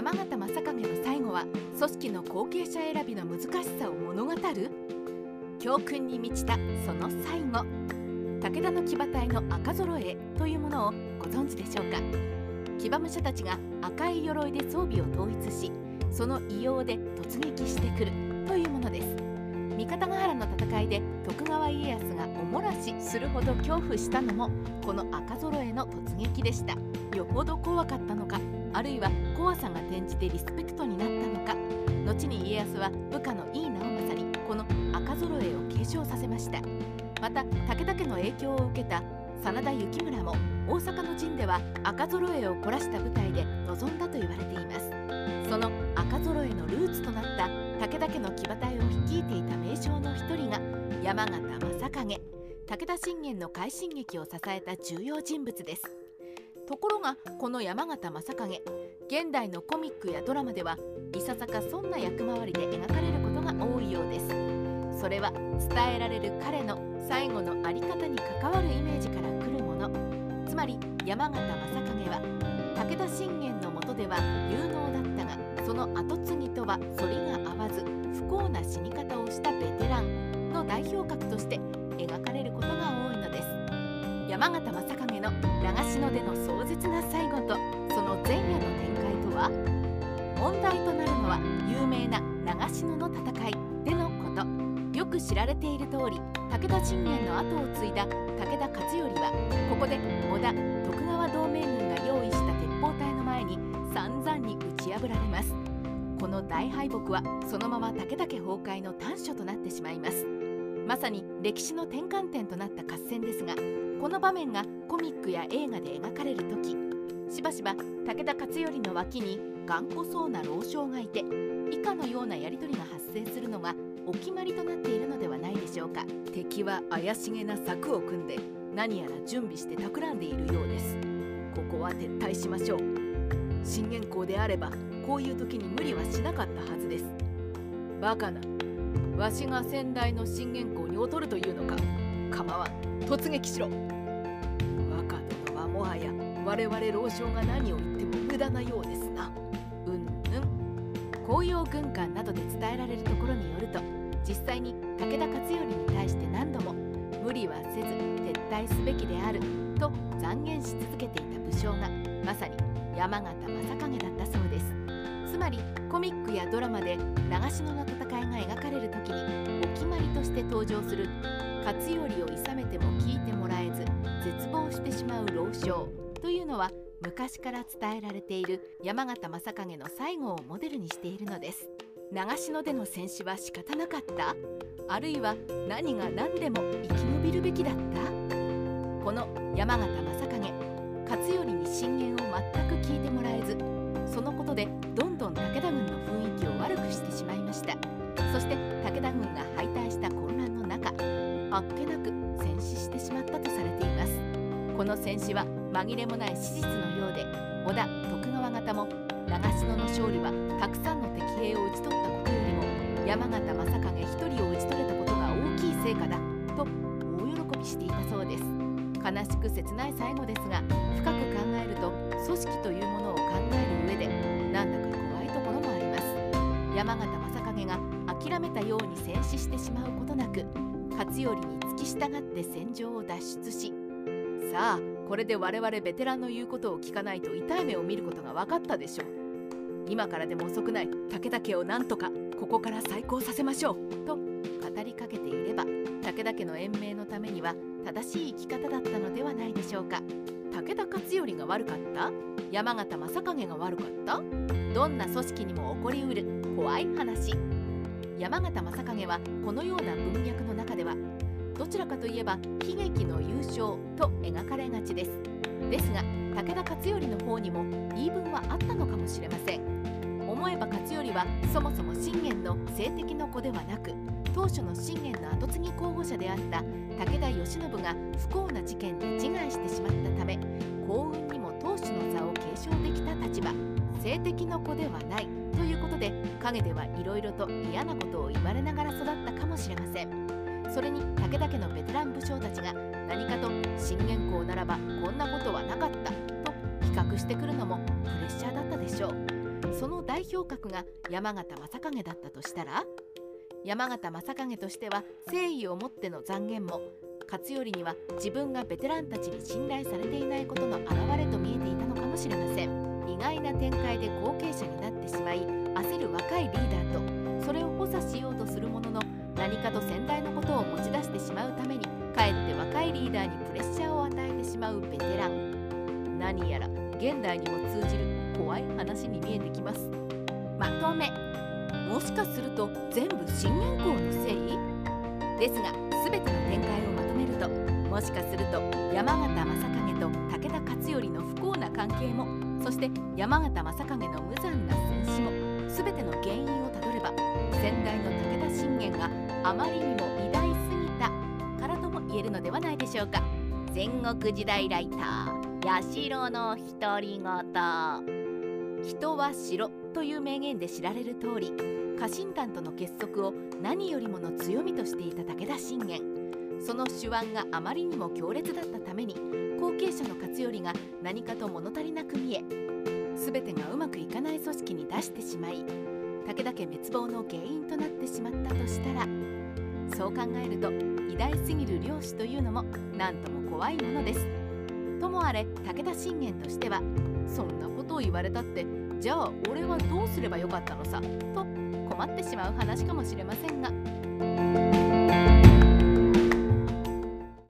山形正景の最後は組織の後継者選びの難しさを物語る？教訓に満ちたその最後。武田の騎馬隊の赤揃えというものをご存知でしょうか？騎馬武者たちが赤い鎧で装備を統一しその異様で突撃してくるというものです。三方ヶ原の戦いで徳川家康がおもらしするほど恐怖したのもこの赤揃えの突撃でした。よほど怖かったのかあるいは怖さが転じてリスペクトになったのか。後に家康は部下の井伊直政にこの赤揃えを継承させました。また武田家の影響を受けた真田幸村も大阪の陣では赤揃えを凝らした舞台で臨んだと言われています。その赤揃えのルーツとなった武田家の騎馬隊を率いていた名将の一人が山形正景武田信玄の快進撃を支えた重要人物です。ところがこの山形正景。現代のコミックやドラマではいささかそんな役回りで描かれることが多いようです。それは伝えられる彼の最後の在り方に関わるイメージから来るもの。つまり山形正景は武田信玄のもとでは有能だったがその後継ぎとは反りが合わず不幸な死に方をしたベテランの代表格として描かれることが多い山形正景の長篠での壮絶な最後とその前夜の展開とは？問題となるのは有名な長篠の戦いでのこと。よく知られている通り武田信玄の後を継いだ武田勝頼はここで織田徳川同盟軍が用意した鉄砲隊の前に散々に打ち破られます。この大敗北はそのまま武田家崩壊の短所となってしまいます。まさに歴史の転換点となった合戦ですがこの場面がコミックや映画で描かれる時しばしば武田勝頼の脇に頑固そうな老将がいて以下のようなやり取りが発生するのがお決まりとなっているのではないでしょうか。敵は怪しげな策を組んで何やら準備して企んでいるようです。ここは撤退しましょう。信玄公であればこういう時に無理はしなかったはずです。バカなわしが先代の信玄公に劣るというのか。構わん。突撃しろ。若殿はもはや我々老将が何を言っても無駄なようですな。うんうん。紅葉軍艦などで伝えられるところによると実際に武田勝頼に対して何度も無理はせず撤退すべきであると残言し続けていた武将がまさに山形正景だったそうです。つまりコミックやドラマで長篠の戦いが描かれる時にお決まりとして登場する。勝頼を諌めても聞いてもらえず絶望してしまう老将。というのは昔から伝えられている山形正景の最後をモデルにしているのです。長篠での戦死は仕方なかった？あるいは何が何でも生き延びるべきだった？この山形正景勝頼に進言を全く聞いてもらえずそのことでどんどん武田軍の雰囲気を悪くしてしまいました。そして武田軍が敗退した混乱の中あっけなく戦死してしまったとされています。この戦死は紛れもない史実のようで織田徳川方も長篠の勝利はたくさんの敵兵を討ち取ったことよりも山形正景一人を討ち取れたことが大きい成果だと大喜びしていたそうです。悲しく切ない最後ですが深くように戦死してしまうことなく勝頼に付き従って戦場を脱出しさあこれで我々ベテランの言うことを聞かないと痛い目を見ることが分かったでしょう。今からでも遅くない武田家をなんとかここから再興させましょうと語りかけていれば武田家の延命のためには正しい生き方だったのではないでしょうか。武田勝頼が悪かった？山形正景が悪かった？どんな組織にも起こりうる怖い話。山形正景はこのような文脈の中ではどちらかといえば悲劇の優勝と描かれがちです。ですが武田勝頼の方にも言い分はあったのかもしれません。思えば勝頼はそもそも信玄の性的の子ではなく当初の信玄の後継ぎ候補者であった武田義信が不幸な事件で自害してしまったため幸運にも当主の座を継承できた立場。性的の子ではない。ことで陰ではいろいろと嫌なことを言われながら育ったかもしれません。それに武田家のベテラン武将たちが何かと信玄公ならばこんなことはなかったと比較してくるのもプレッシャーだったでしょう。その代表格が山形正景だったとしたら山形正景としては誠意を持っての残言も勝頼には自分がベテランたちに信頼されていないことの表れと見えていたのかもしれません。外な展開で後継者になってしまい焦る若いリーダーとそれを補佐しようとするものの何かと先代のことを持ち出してしまうためにかえって若いリーダーにプレッシャーを与えてしまうベテラン。何やら現代にも通じる怖い話に見えてきます。まとめ。もしかすると全部信玄公のせい？ですが全ての展開をまとめるともしかすると山形正景と武田勝頼の不幸な関係もそして山形正景の無残な戦死も全ての原因をたどれば先代の武田信玄があまりにも偉大すぎたからとも言えるのではないでしょうか。戦国時代ライター八代の独り言。人は城という名言で知られる通り家臣団との結束を何よりもの強みとしていた武田信玄。その手腕があまりにも強烈だったために後継者の勝頼が何かと物足りなく見え全てがうまくいかない組織に出してしまい武田家滅亡の原因となってしまったとしたらそう考えると偉大すぎる領主というのも何とも怖いものです。ともあれ武田信玄としてはそんなことを言われたってじゃあ俺はどうすればよかったのさと困ってしまう話かもしれませんが。